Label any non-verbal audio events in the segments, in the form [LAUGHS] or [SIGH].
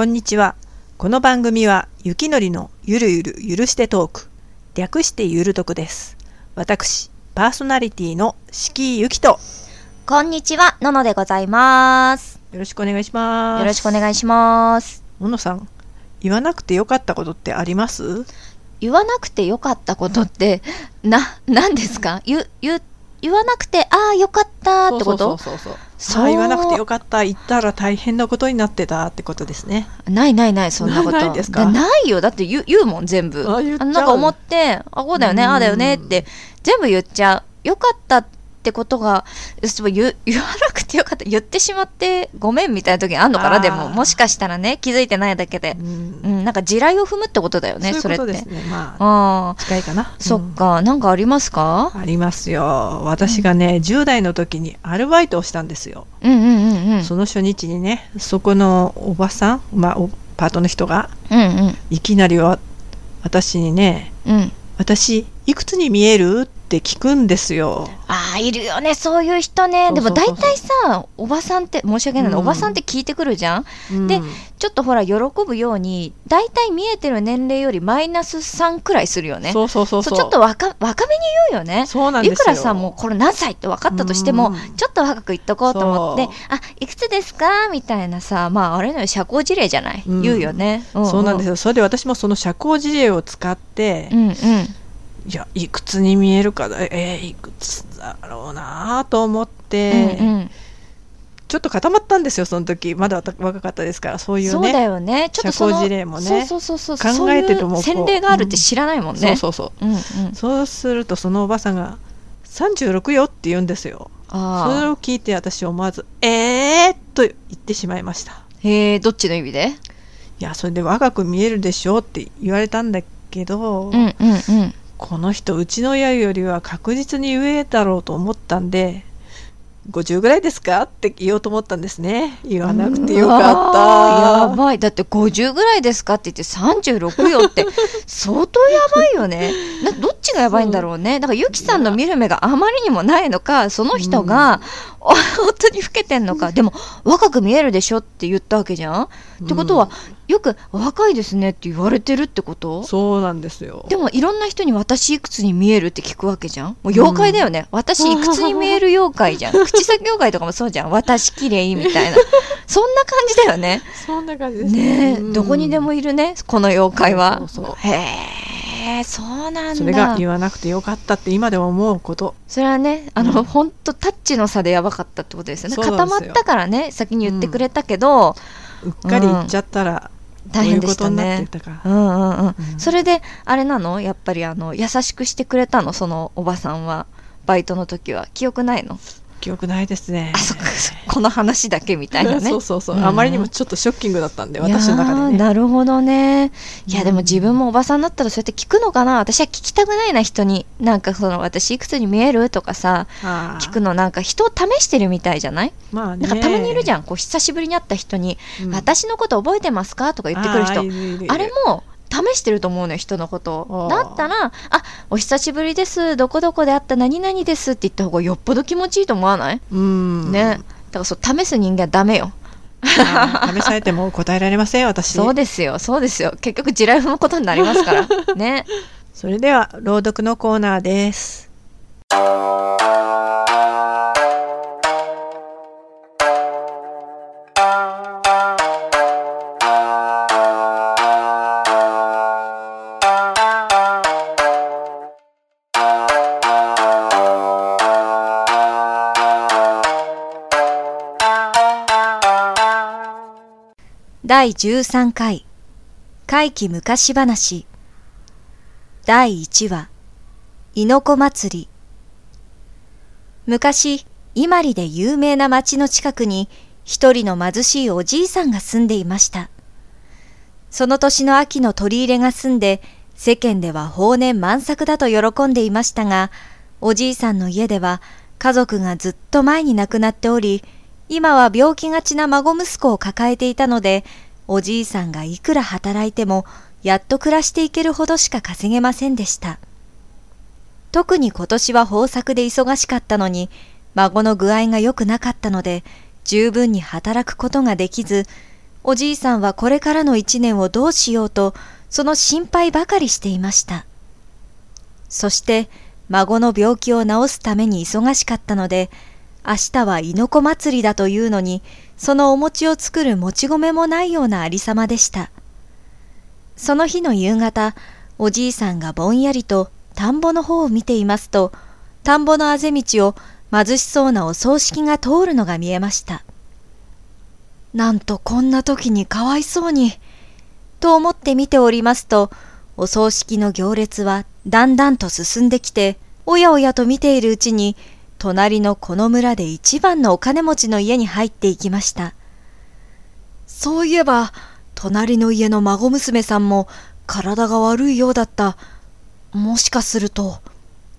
こんにちは。この番組は、ゆきのりのゆるゆるゆるしてトーク、略してゆるとくです。私、パーソナリティのしきゆきと、こんにちは、ののでございます。よろしくお願いします。よろしくお願いします。ののさん、言わなくてよかったことってあります？言わなくてよかったことって、な、何ですか？言、言、言わなくて、ああ、よかったってことそうそうそうそう。そうああ、言わなくてよかった。言ったら大変なことになってたってことですね。ないないない、そんなこと。[LAUGHS] ないですか？だないよ。だって言う言うもん、全部。あ言っちゃうのなんか思って、あ、こうだよね、うんああだよねって、全部言っちゃう。よかったってことが、そう言う [LAUGHS] 言わなくてよかった。言ってしまってごめんみたいな時あんのかなでも、もしかしたらね、気づいてないだけでう。んうん、なんか地雷を踏むってことだよね、それって。まあ、ああ、近いかな。そっか、なんかありますか？ありますよ。私がね、10代の時にアルバイトをしたんですよ。うんうんうんうん。その初日にね、そこのおばさん、まあ、おパートの人が、うんうんいきなりわ私にね、うん。私、いくつに見える？って聞くんですよ。ああ、いるよね、そういう人ね。でも大体さ、おばさんって、申し訳ないの、うんおばさんって聞いてくるじゃんうんでちょっとほら、喜ぶように、大体見えてる年齢よりマイナス3くらいするよね。そうそうそうそう。ちょっと若若めに言うよね。そうなんですよ。いくらさ、もうこれ何歳って分かったとしても、うんちょっと若く言っとこうと思ってあ、いくつですか？みたいなさ、まあ、あれのよ、社交辞令じゃない、うん言うよね。そうなんですよ。よ。それで私もその社交辞令を使って、うんうん。いや、いくつに見えるかだ、えーいくつだろうなと思って、うんうんちょっと固まったんですよ、その時。まだ若若かったですから、そういうそうだね。よね。ちょっと社交辞令もねそうそうそうそう。考えてても洗礼があるって知らないもんね。そうそうそう。うんうん。そうすると、そのおばさんが、36よって言うんですよ。それあを聞いて私思わず、えーっと言ってしまいました。あ。へえ、どっちの意味で？いや、それで若く見えるでしょって言われたんだけど、うんうんうん。この人、うちの親よりは確実に上だろうと思ったんで、50ぐらいですか？って言おうと思ったんですね。言わなくてよかった。ばい。だって50ぐらいですかって言って36よって相当やばいよね。などっちがやばいんだろうね。だからゆきさんの見る目があまりにもないのか、その人が、[LAUGHS] 本当に老けてんのか。でも若く見えるでしょって言ったわけじゃん？ってことは、よく若いですねって言われてるってこと？そうなんですよ。でもいろんな人に私いくつに見えるって聞くわけじゃん？もう妖怪だよね、私いくつに見える妖怪じゃん。[LAUGHS] 口先妖怪とかもそうじゃん。私綺麗みたいな。[LAUGHS] そんな感じだよね。そんな感じです。ねえ、うん。どこにでもいるねこの妖怪は。そうそうそう。へえそうなんだ。それが言わなくてよかったって今でも思うこと。それはねあの、うん。ほんとタッチの差でやばかったってことですよね。固まったからね先に言ってくれたけど、うっかり言っちゃったら、大変でしたね。てたか。うんうんうん、うん。それであれなの？やっぱりあの優しくしてくれたの？そのおばさんは？バイトの時は？記憶ないの？記憶ないですね。あそっかこの話だけみたいなね。[LAUGHS] そうそうそう、うん。あまりにもちょっとショッキングだったんで、私の中でね。なるほどね。いやうんでも自分もおばさんだったらそうやって聞くのかな。私は聞きたくないな人に。なんかその私いくつに見えるとかさ聞くのなんか人を試してるみたいじゃない？まあね。なんかたまにいるじゃゃん。こう久しぶりに会った人に、ん。私のこと覚えてますか？とか言ってくる人。あれも試してると思うのよ、人のことだったら、あ、お久しぶりです、どこどこで会った何々ですって言った方がよっぽど気持ちいいと思わない、うん。ね。だからそう、試す人間はダメよ。試されても答えられません、[LAUGHS] 私。そうですよ、そうですよ。結局地雷踏むことになりますから。[LAUGHS] ね。それでは、朗読のコーナーです。第13回、怪奇昔話。第1話、猪子祭り。昔、伊万里で有名な町の近くに、一人の貧しいおじいさんが住んでいました。その年の秋の取り入れが済んで、世間では豊年満作だと喜んでいましたが、おじいさんの家では家族がずっと前に亡くなっており、今は病気がちな孫息子を抱えていたので、おじいさんがいくら働いても、やっと暮らしていけるほどしか稼げませんでした。特に今年は豊作で忙しかったのに、孫の具合が良くなかったので、十分に働くことができず、おじいさんはこれからの一年をどうしようと、その心配ばかりしていました。そして、孫の病気を治すために忙しかったので、明日は猪子祭りだというのに、そのお餅を作るもち米もないようなありさまでした。その日の夕方、おじいさんがぼんやりと田んぼの方を見ていますと、田んぼのあぜ道を貧しそうなお葬式が通るのが見えました。なんとこんな時にかわいそうに、と思って見ておりますと、お葬式の行列はだんだんと進んできて、おやおやと見ているうちに、隣のこの村で一番のお金持ちの家に入っていきました。そういえば、隣の家の孫娘さんも体が悪いようだった。もしかすると、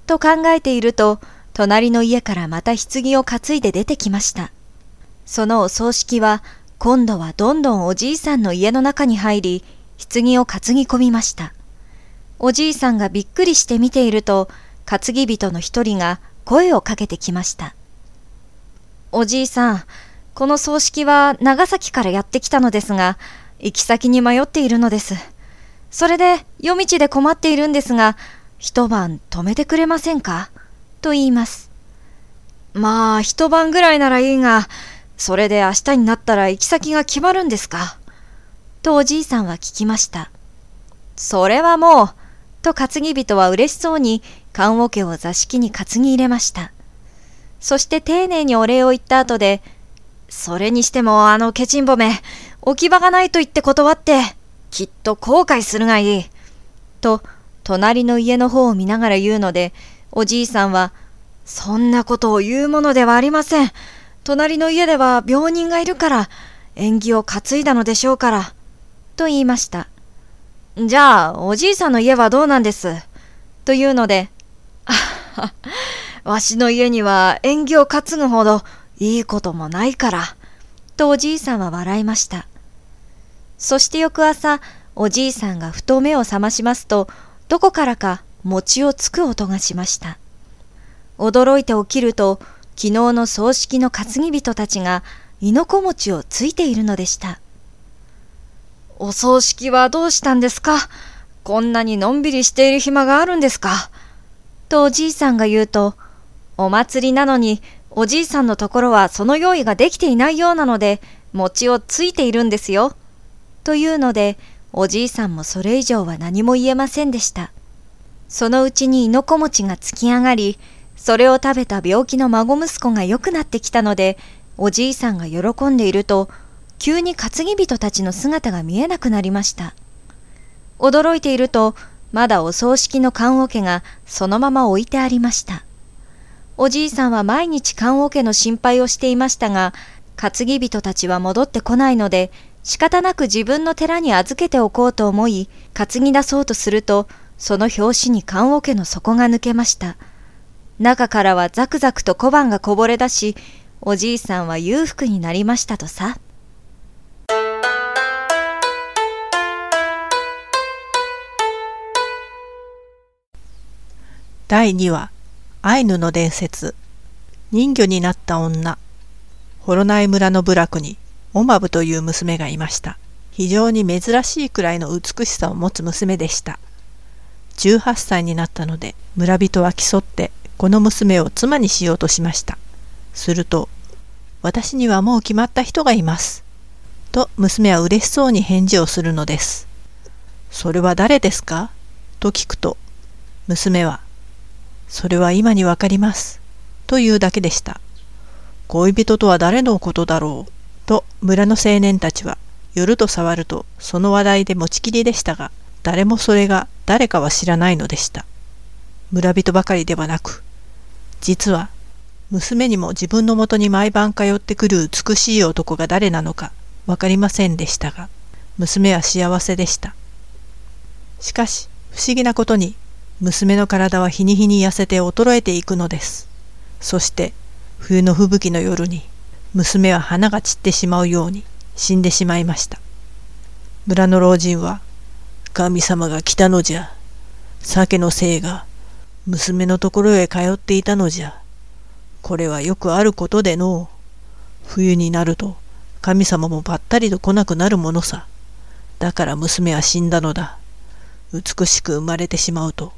と考えていると、隣の家からまた棺を担いで出てきました。そのお葬式は、今度はどんどんおじいさんの家の中に入り、棺を担ぎ込みました。おじいさんがびっくりして見ていると、担ぎ人の一人が声をかけてきました。おじいさん、この葬式は長崎からやってきたのですが、行き先に迷っているのです。それで夜道で困っているんですが、一晩泊めてくれませんか？と言います。まあ、一晩ぐらいならいいが、それで明日になったら行き先が決まるんですか？とおじいさんは聞きました。それはもう、と担ぎ人は嬉しそうに棺桶を座敷に担ぎ入れました。そして丁寧にお礼を言った後で、それにしてもあのケチンボめ、置き場がないと言って断って、きっと後悔するがいい。と、隣の家の方を見ながら言うので、おじいさんは、そんなことを言うものではありません。隣の家では病人がいるから、縁起を担いだのでしょうから。と言いました。じゃあ、おじいさんの家はどうなんです？というので、[LAUGHS] わしの家には縁起を担ぐほどいいこともないから。とおじいさんは笑いました。そして翌朝、おじいさんがふと目を覚ましますと、どこからか餅をつく音がしました。驚いて起きると、昨日の葬式の担ぎ人たちが猪子餅をついているのでした。お葬式はどうしたんですか？こんなにのんびりしている暇があるんですか？とおじいさんが言うと、お祭りなのにおじいさんのところはその用意ができていないようなので、餅をついているんですよ。というので、おじいさんもそれ以上は何も言えませんでした。そのうちに猪子餅がつき上がり、それを食べた病気の孫息子が良くなってきたので、おじいさんが喜んでいると、急に担ぎ人たちの姿が見えなくなりました。驚いていると、まだお葬式の棺桶がそのまま置いてありました。おじいさんは毎日棺桶の心配をしていましたが、担ぎ人たちは戻ってこないので、仕方なく自分の寺に預けておこうと思い、担ぎ出そうとすると、その拍子に棺桶の底が抜けました。中からはザクザクと小判がこぼれ出し、おじいさんは裕福になりましたとさ。第2話アイヌの伝説人魚になった女ホロナイ村の部落にオマブという娘がいました。非常に珍しいくらいの美しさを持つ娘でした。18歳になったので村人は競ってこの娘を妻にしようとしました。すると、私にはもう決まった人がいます。と娘は嬉しそうに返事をするのです。それは誰ですか？と聞くと、娘は、それは今にわかります。というだけでした。恋人とは誰のことだろう？と村の青年たちは夜と触るとその話題で持ちきりでしたが誰もそれが誰かは知らないのでした村人ばかりではなく実は娘にも自分のもとに毎晩通ってくる美しい男が誰なのか分かりませんでしたが娘は幸せでしたしかし不思議なことに娘の体は日に日に痩せて衰えていくのですそして冬の吹雪の夜に娘は花が散ってしまうように死んでしまいました。村の老人は、神様が来たのじゃ。酒のせいが娘のところへ通っていたのじゃ。これはよくあることでの冬になると神様もばったりと来なくなるものさ。だから娘は死んだのだ。美しく生まれてしまうと、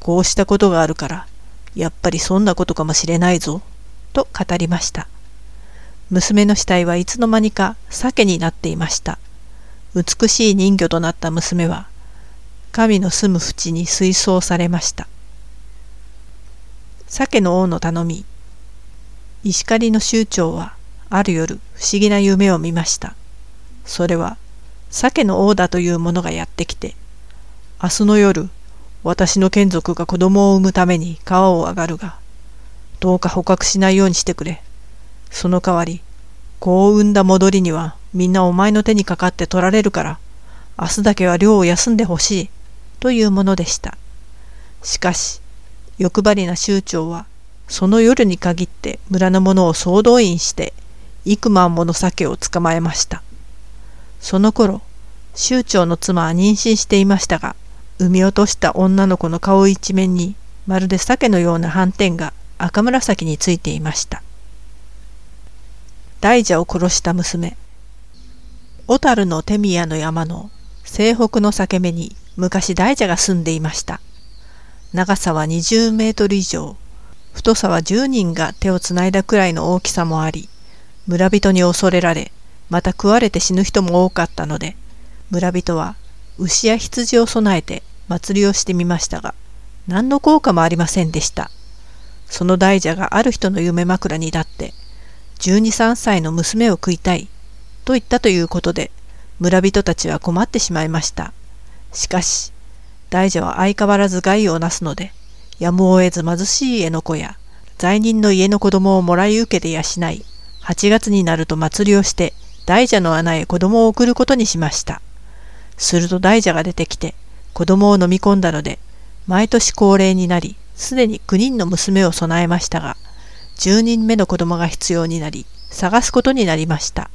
こうしたことがあるから、やっぱりそんなことかもしれないぞ、と語りました。娘の死体はいつの間にか鮭になっていました。美しい人魚となった娘は、神の住む淵に水槽されました。鮭の王の頼み。石狩の酋長は、ある夜、不思議な夢を見ました。それは、鮭の王だという者がやってきて、明日の夜、私の眷属が子供を産むために川を上がるが、どうか捕獲しないようにしてくれ。その代わり、子を産んだ戻りにはみんなお前の手にかかって取られるから、明日だけは漁を休んでほしい、というものでした。しかし、欲張りな酋長は、その夜に限って村の者を総動員して、幾万もの鮭を捕まえました。その頃、酋長の妻は妊娠していましたが、産み落とした女の子の顔一面に、まるで鮭のような斑点が赤紫についていました。大蛇を殺した娘。小樽の手宮の山の西北の裂け目に昔大蛇が住んでいました。長さは20メートル以上、太さは10人が手をつないだくらいの大きさもあり、村人に恐れられ、また食われて死ぬ人も多かったので、村人は牛や羊を備えて祭りをしてみましたが、何の効果もありませんでした。その大蛇がある人の夢枕に立って、12、3歳の娘を食いたいと言ったということで村人たちは困ってしまいました。しかし大蛇は相変わらず害をなすのでやむを得ず貧しい家の子や罪人の家の子供をもらい受けて養い8月になると祭りをして大蛇の穴へ子供を送ることにしました。すると大蛇が出てきて子供を飲み込んだので毎年高齢になりすでに9人の娘を備えましたが10人目の子供が必要になり、探すことになりました。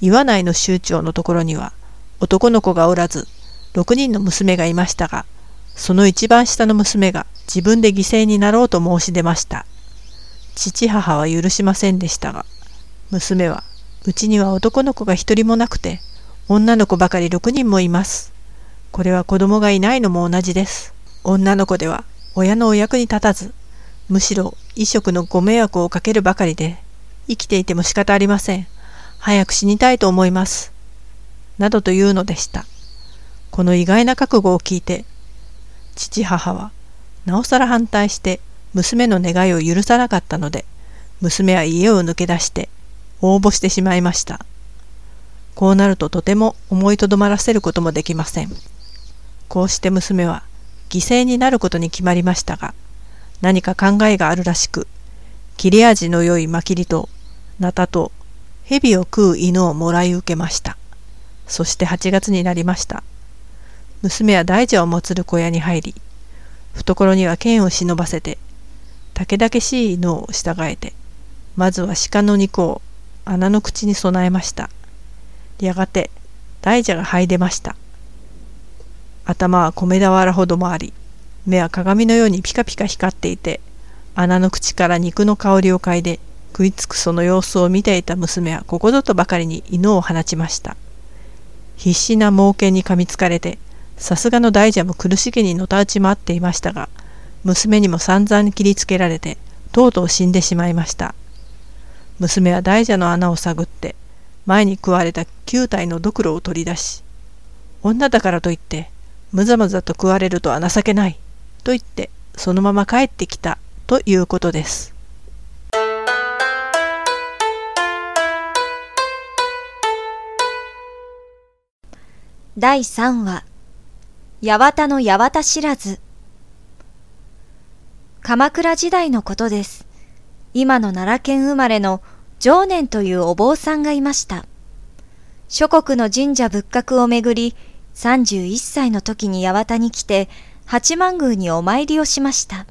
岩内の酋長のところには男の子がおらず、6人の娘がいましたが、その一番下の娘が自分で犠牲になろうと申し出ました。父母は許しませんでしたが、娘は、うちには男の子が一人もなくて、女の子ばかり6人もいます。これは子供がいないのも同じです。女の子では親のお役に立たず、むしろ衣食のご迷惑をかけるばかりで、生きていても仕方ありません。早く死にたいと思います。などというのでした。この意外な覚悟を聞いて、父母は、なおさら反対して娘の願いを許さなかったので、娘は家を抜け出して応募してしまいました。こうなるととても思いとどまらせることもできません。こうして娘は犠牲になることに決まりましたが、何か考えがあるらしく、切れ味の良いまきりと、ナタと、蛇を食う犬をもらい受けました。そして8月になりました。娘は大蛇を祀る小屋に入り、懐には剣を忍ばせて、竹々しい犬を従えて、まずは鹿の肉を穴の口に備えました。やがて大蛇が這い出ました。頭は米俵ほどもあり、目は鏡のようにピカピカ光っていて、穴の口から肉の香りを嗅いで、食いつくその様子を見ていた娘はここぞとばかりに犬を放ちました。必死な猛犬に噛みつかれて、さすがの大蛇も苦しげにのたうち回っていましたが、娘にも散々切りつけられて、とうとう死んでしまいました。娘は大蛇の穴を探って、前に食われた9体のドクロを取り出し、女だからといって、むざむざと食われるとは情けない。と言ってそのまま帰ってきたということです。第3話八幡の八幡知らず鎌倉時代のことです。今の奈良県生まれの常念というお坊さんがいました。諸国の神社仏閣をめぐり、31歳の時に八幡に来て、八幡宮にお参りをしました。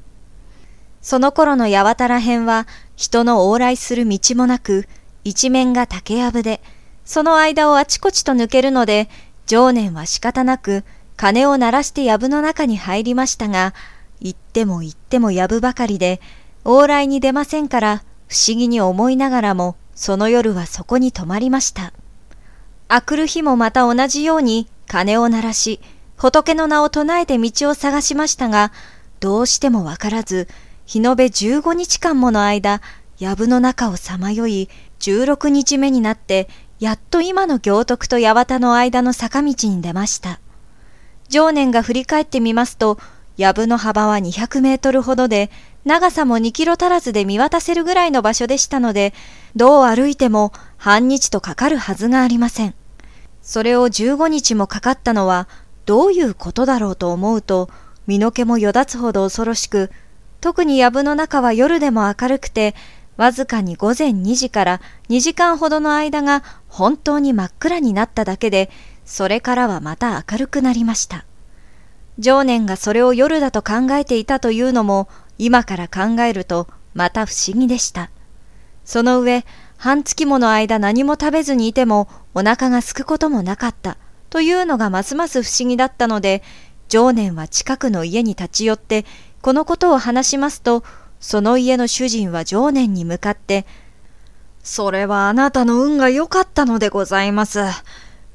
その頃の八幡ら辺は人の往来する道もなく、一面が竹やぶで、その間をあちこちと抜けるので、常年は仕方なく、鐘を鳴らして藪の中に入りましたが、行っても行っても藪ばかりで、往来に出ませんから、不思議に思いながらも、その夜はそこに泊まりました。あくる日もまた同じように鐘を鳴らし、仏の名を唱えて道を探しましたが、どうしてもわからず、日延べ15日間もの間、藪の中をさまよい、16日目になって、やっと今の行徳と八幡の間の坂道に出ました。常年が振り返ってみますと、藪の幅は200メートルほどで、長さも2キロ足らずで見渡せるぐらいの場所でしたので、どう歩いても半日とかかるはずがありません。それを15日もかかったのは、どういうことだろうと思うと、身の毛もよだつほど恐ろしく、特に藪の中は夜でも明るくて、わずかに午前2時から2時間ほどの間が本当に真っ暗になっただけで、それからはまた明るくなりました。常年がそれを夜だと考えていたというのも、今から考えるとまた不思議でした。その上、半月もの間何も食べずにいてもお腹が空くこともなかったというのがますます不思議だったので、常年は近くの家に立ち寄ってこのことを話しますと、その家の主人は常年に向かって、それはあなたの運が良かったのでございます。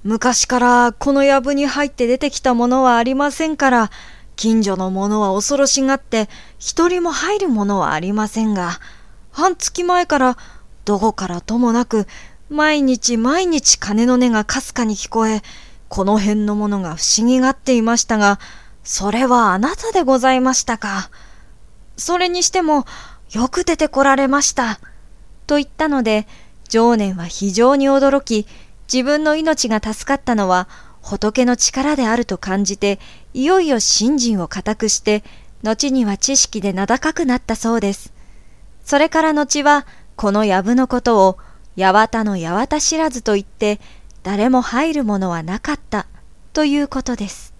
昔からこの藪に入って出てきたものはありませんから、近所の者は恐ろしがって一人も入るものはありませんが、半月前からどこからともなく毎日毎日鐘の音がかすかに聞こえ、この辺のものが不思議がっていましたが、それはあなたでございましたか？それにしてもよく出てこられました。と言ったので、常年は非常に驚き、自分の命が助かったのは仏の力であると感じて、いよいよ信心を固くして、後には知識で名高くなったそうです。それから後は、この藪のことを、八幡の八幡知らずと言って、誰も入るものはなかった、ということです。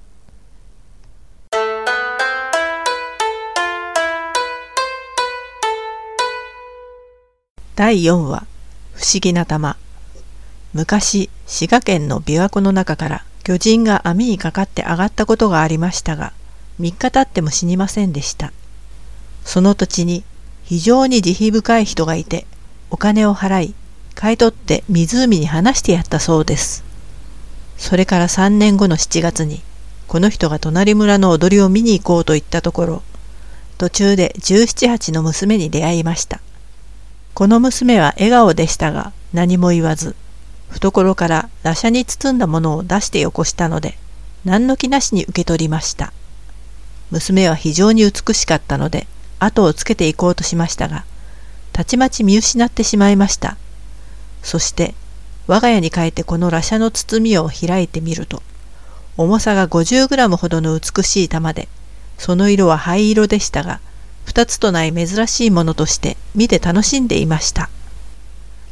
第4話不思議な玉昔滋賀県の琵琶湖の中から巨人が網にかかって上がったことがありましたが3日経っても死にませんでしたその土地に非常に慈悲深い人がいてお金を払い買い取って湖に放してやったそうですそれから3年後の7月にこの人が隣村の踊りを見に行こうと言ったところ途中で17、8の娘に出会いましたこの娘は笑顔でしたが何も言わず懐から羅車に包んだものを出してよこしたので、何の気なしに受け取りました。娘は非常に美しかったので、後をつけていこうとしましたが、たちまち見失ってしまいました。そして、我が家に帰ってこの羅車の包みを開いてみると、重さが50グラムほどの美しい玉で、その色は灰色でしたが、二つとない珍しいものとして見て楽しんでいました。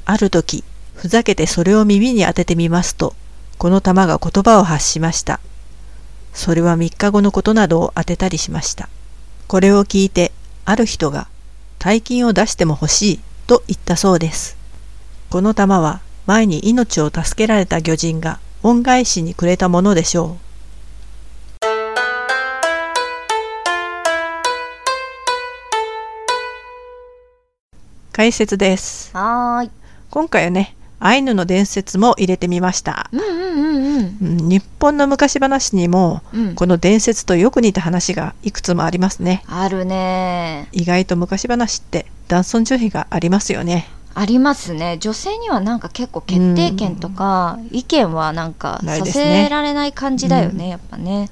ある時、ふざけてそれを耳に当ててみますと、この玉が言葉を発しました。それは3日後のことなどを当てたりしました。これを聞いて、ある人が、大金を出しても欲しいと言ったそうです。この玉は前に命を助けられた魚人が恩返しにくれたものでしょう。解説です。はい。今回はね、アイヌの伝説も入れてみました、うんうんうんうん、日本の昔話にも、うん、この伝説とよく似た話がいくつもありますね。あるね。意外と昔話って男尊女卑がありますよね。ありますね。女性にはなんか結構決定権とか、意見はなんかさせられない感じだよね、ね、やっぱね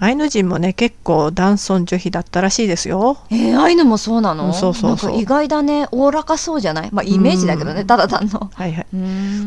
アイヌ人もね結構男尊女卑だったらしいですよ。えー、アイヌもそうなの？そうそうそう。意外だね。おおらかそうじゃない？まあイメージだけどね、ただ単の。はいはい。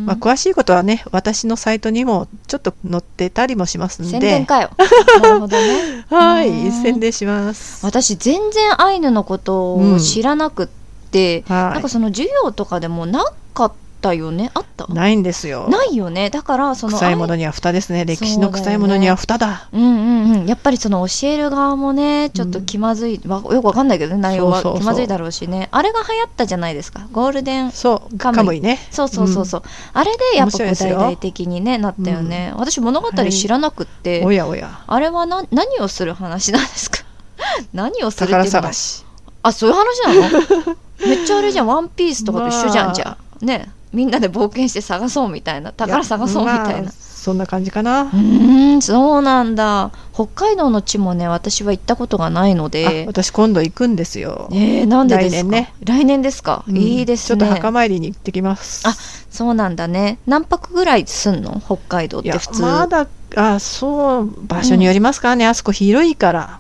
まあ詳しいことはね私のサイトにもちょっと載ってたりもしますんで。宣伝かよ。[LAUGHS] なるほどね。はい宣伝します。私全然アイヌのことを知らなくって、うん、なんかその授業とかでもなかった。ったよね？あった？ないんですよ。ないよね？だからその臭いものには蓋ですね。歴史の臭いものには蓋だ。う、ね,、んうんうん。やっぱりその教える側もねちょっと気まずい、うん、よくわかんないけどね内容は気まずいだろうしね。あれが流行ったじゃないですか？ゴールデンそう。カムイ。ね。そうそうそうそう、うん、あれでやっぱ大々的にねなったよね、うん、私物語知らなくって、はい、おやおや。あれはな何をする話なんですか？[LAUGHS] 何をするっていうのあそういう話なの？[LAUGHS] めっちゃあれじゃん。ワンピースとかと一緒じゃん、まあ、じゃあ。ねみんなで冒険して探そうみたいな宝探そうみたいな、まあそんな感じかな。うーんそうなんだ。北海道の地もね私は行ったことがないのあで私今度行くんですよ。えー、なんでですか？来年ね。来年ですか、うん。いいですね。ちょっと墓参りに行ってきます。あそうなんだね。何泊ぐらいすんの？北海道って普通。まだあそう場所によりますからね、あそこ広いから。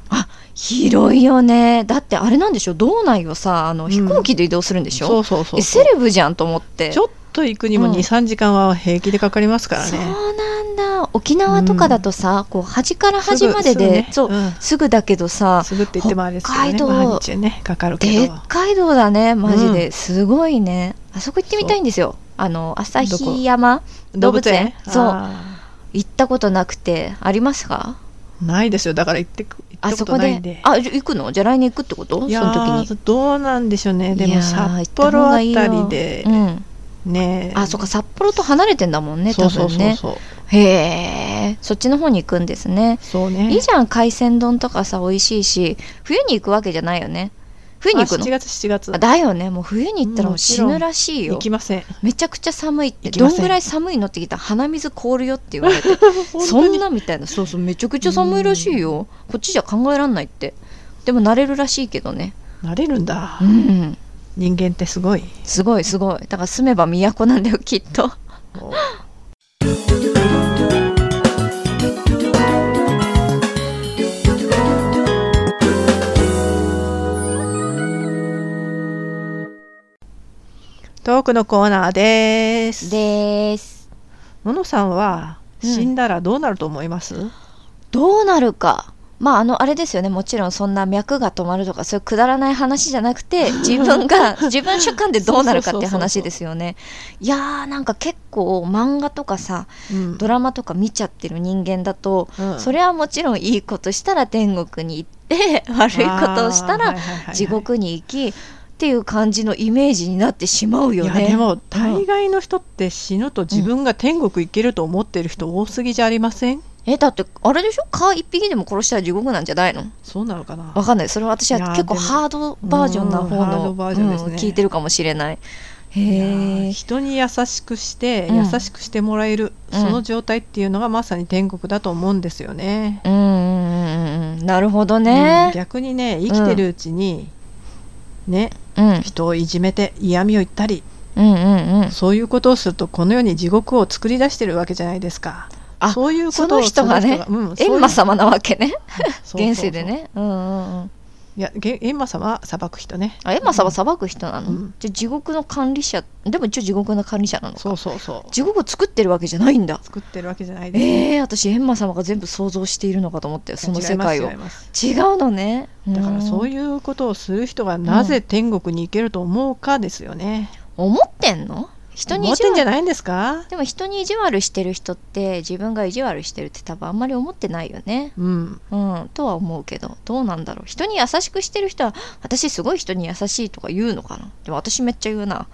広いよね。だってあれなんでしょ？道内をさあのん。飛行機で移動するんでしょ、そうそうそうえセレブじゃんと思って。ちょっと行くにもうん。23時間は平気でかかりますからそうね、なんだ。沖縄とかだとさ、こう端から端までで、そう、うん。すぐだけどさすぐって言ってもあれですけどね北海道。でっど。かい道だねマジで、うん。すごいね。あそこ行ってみたいんですよ。あの旭山動物園。そう。あ行ったことなくて。ありますか？ーないですよ。だから行ってくあそこで？であ行くの？じゃあ来年行くってこと？その時に。ーどうなんでしょうね。でも札幌あたりでよ。うん、ねあそっか札幌と離れてんだもんね多分ねそうそう。へえ。そっちの方に行くんですね。そうね。いいじゃん海鮮丼とかさ美味しいし冬に行くわけじゃないよね。冬に行くの？あ7月7月。あだよね。もう冬に行ったらもう死ぬらしいよ。行きません。めちゃくちゃ寒いって。どんぐらい寒いのって聞いたら鼻水凍るよって言われて。[LAUGHS] そんなみたいな。そうそうめちゃくちゃ寒いらしいよ。こっちじゃ考えらんないって。でも慣れるらしいけどね。慣れるんだ。うん人間ってすごい。すごいすごい。だから住めば都なんだよきっと。トークのコーナーです。です。ののさんはうん死んだらどうなると思います、どうなるかまああのあれですよね。もちろんそんな脈が止まるとかそういうくだらない話じゃなくて [LAUGHS] 自分が自分主観でどうなるかって話ですよね。いやーなんか結構漫画とかさうん。ドラマとか見ちゃってる人間だと、うん。それはもちろんいいことしたら天国に行って [LAUGHS] 悪いことをしたら地獄に行きっていう感じのイメージになってしまうよね。いやでもうん。大概の人って死ぬと自分が天国行けると思ってる人多すぎじゃありません？えだってあれでしょ？蚊一匹でも殺したら地獄なんじゃないの？そうなのかな？わかんないそれは私は結構ハードバージョンな方の、聞いてるかもしれない。へ。人に優しくして、うん優しくしてもらえる、うんその状態っていうのがまさに天国だと思うんですよね。うんうんうんうんなるほどうんね。逆にね生きてるうちに、ねうん人をいじめて嫌味を言ったりうんうんうん。そういうことをするとこの世に地獄を作り出してるわけじゃないですか。あそういうことを人がねその人がうんそういう閻魔様なわけね。現世でね。うんうんうん。いやげ閻魔様は裁く人ね。あ閻魔様裁く人なの、うん。じゃあ地獄の管理者。でも一応地獄の管理者なのか。そうそうそう。地獄を作ってるわけじゃないんだ。作ってるわけじゃないです。えー、私閻魔様が全部想像しているのかと思ったよその世界を。違うのね。だからそういういうことをする人がなぜ天国に行けると思うかですよね。思ってんの？人に意地悪。んじゃないんですか？でも人に意地悪してる人って自分が意地悪してるって多分あんまり思ってないよね。うん。うんとは思うけど。どうなんだろう。人に優しくしてる人は私すごい人に優しいとか言うのかな？でも私めっちゃ言うな。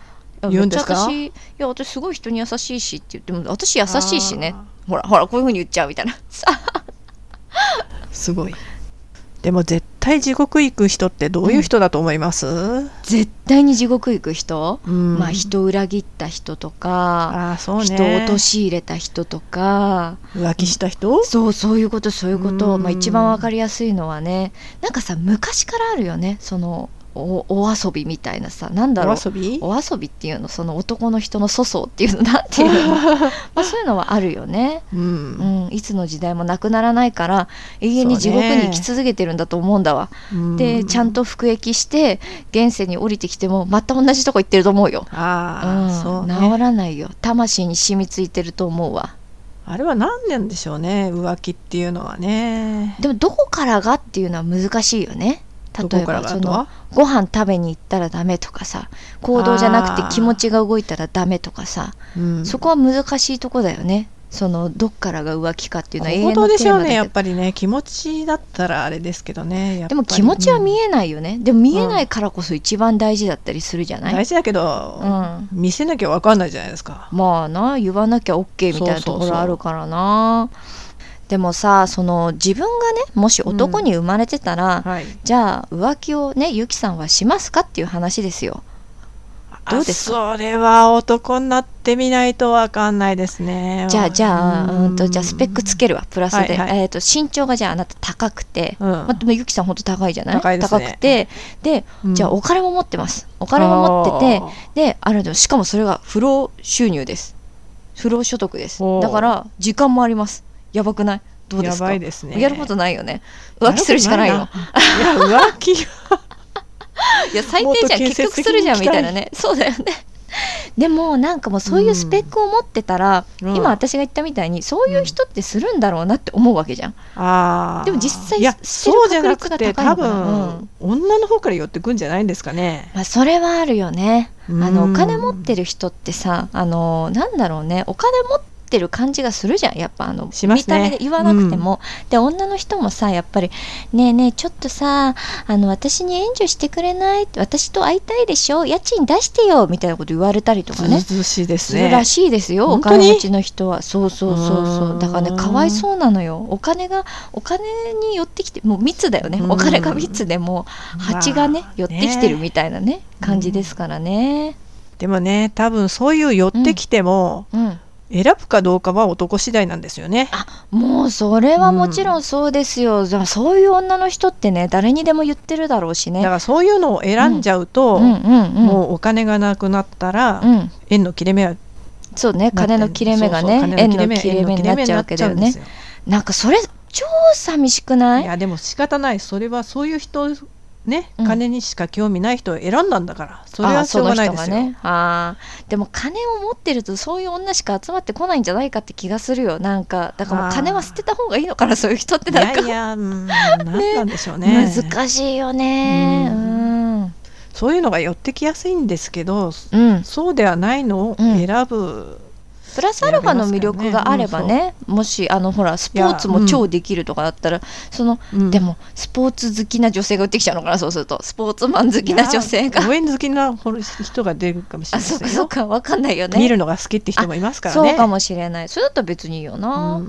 言うんですか？いや私すごい人に優しいしって言っても私優しいしね。ほらほらこういうふうに言っちゃうみたいな。さすごい。でも絶対地獄行く人ってどういう人だと思います、絶対に地獄行く人、うん。まあ人を裏切った人とか、ああそうね。人を陥れた人とか。浮気した人、そうそういうことそういうこと、うん。まあ、一番わかりやすいのはねなんかさ昔からあるよね。そのおお遊びみたいなさなんだろう。お遊び？お遊びっていうのその男の人の粗相っていうの。なんていうのまあそういうのはあるよね、ううん。ん、いつの時代もなくならないから永遠に地獄に生き続けてるんだと思うんだわ、うん。でちゃんと服役して現世に降りてきてもまた同じとこ行ってると思うよ、ああ、うん。そうね。治らないよ。魂に染みついてると思うわ。あれは何なんでしょうね浮気っていうのはね。でもどこからがっていうのは難しいよね例えばそのご飯食べに行ったらダメとかさ行動じゃなくて気持ちが動いたらダメとかさうん。そこは難しいとこだよね。そのどっからが浮気かっていうのは永遠のでしょうね。テーマだけど。やっぱりね気持ちだったらあれですけどねでも気持ちは見え、えないよね、でも見えないからこそ一番大事だったりするじゃない、うん大事だけど、うん。見せなきゃ分かんないじゃないですか。まあな言わなきゃ OK みたいなところあるからなでもさその自分がねもし男に生まれてたら、はい。じゃあ浮気をねゆきさんはしますかっていう話ですよ。どうですか？それは男になってみないとわかんないですね。じゃあじゃあうん。とじゃあスペックつけるわプラスで、はいはい。えー、と身長がじゃああなた高くて、うん。まあ、でもゆきさん本当高いじゃない？高いですね。くて。で、うん。じゃあお金も持ってます。お金も持ってて。であるのしかもそれが不労収入です。不労所得です。だから時間もありますやばくない？どうですか？やばいですね。やることないよね。浮気するしかないよ。いや浮気 [LAUGHS] いや最低じゃん。結局するじゃんみたいなね。そうだよね。でもなんかもうそういうスペックを持ってたら、うん。今私が言ったみたいにそういう人ってするんだろうなって思うわけじゃん、あー。でも実際いやそうじゃなくて多のかな。分、女の方から寄ってくんじゃないんですかね。まあ、それはあるよね。あのうん。お金持ってる人ってさあのなんだろうね。お金持ってる感じがするじゃん。やっぱあの、ね。見た目で言わなくても、で女の人もさやっぱり「ねえねえちょっとさあの私に援助してくれない?」って「私と会いたいでしょ？家賃出してよ」みたいなこと言われたりとかね。ずうずうしいですね。らしいですよ、お金持ちの人は。そうそうそうそう。だからねかわいそうなのよ。お金がお金に寄ってきてもう密だよね。うん。お金が密でもう蜂がねまあ寄ってきてるみたいなね感じですからね。でもね多分そういう寄ってきても、うん選ぶかどうかは男次第なんですよね。あもうそれはもちろんそうですよ、じゃあそういう女の人ってね誰にでも言ってるだろうしね。だからそういうのを選んじゃうと、うんうんうん。もうお金がなくなったら、うん。縁の切れ目はそうね金の切れ目がねそうそう円の切れ目になっちゃうわけだよ。ねなんかそれ超寂しくない？いやでも仕方ない。それはそういう人ね、うん。金にしか興味ない人を選んだんだからそれはしょうがないですよ、ねあー。でも金を持ってるとそういう女しか集まってこないんじゃないかって気がするよ。なんかだからもう金は捨てた方がいいのかなそういう人っていなんか。やいや、うん、[LAUGHS] 何なんでしょうね。難しいよね。ううん。そういうのが寄ってきやすいんですけどうん。そうではないのを選ぶ、プラスアルファの魅力があればねもしあのほらスポーツも超できるとかだったら、そのうん。でもスポーツ好きな女性が売ってきちゃうのかなそうすると。スポーツマン好きな女性が。応援好きな人が出るかもしれないそうか。わかんないよね。見るのが好きって人もいますからね。そうかもしれない。それだったら別にいいよな、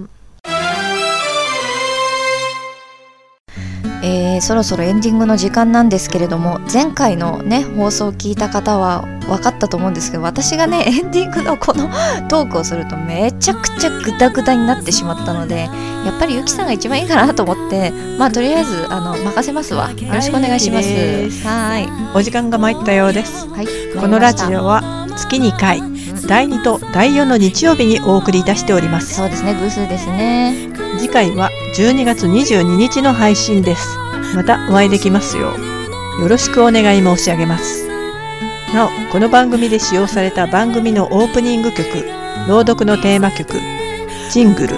えーそろそろエンディングの時間なんですけれども前回のね放送を聞いた方は分かったと思うんですけど私がね [LAUGHS] エンディングのこの [LAUGHS] トークをするとめちゃくちゃグダグダになってしまったのでやっぱりゆきさんが一番いいかなと思ってまあとりあえずあの任せますわ。よろしくお願いします。はいお時間が参ったようです。はいこのラジオは月2回第2と第4の日曜日にお送りいたしております。そうですね偶数ですね。次回は12月22日の配信です。またお会いできますよう。よろしくお願い申し上げます。なおこの番組で使用された番組のオープニング曲朗読のテーマ曲ジングル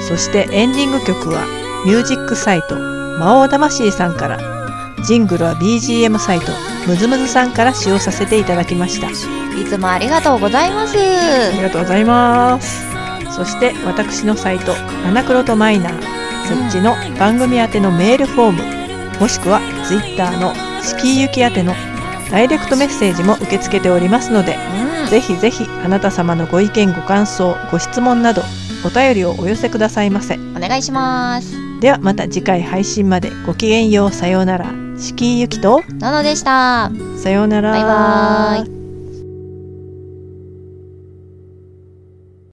そしてエンディング曲はミュージックサイト魔王魂さんからジングルは BGM サイトムズムズさんから使用させていただきました。いつもありがとうございます。ありがとうございます。そして私のサイトアナクロとマイナー。そっちの番組宛てのメールフォームもしくはツイッターのスキー行き宛てのダイレクトメッセージも受け付けておりますのでうん。ぜひぜひあなた様のご意見ご感想ご質問などお便りをお寄せくださいませ。お願いします。ではまた次回配信までごきげんよう。さようならスキー行きと。なのでした。さようなら。バイバーイ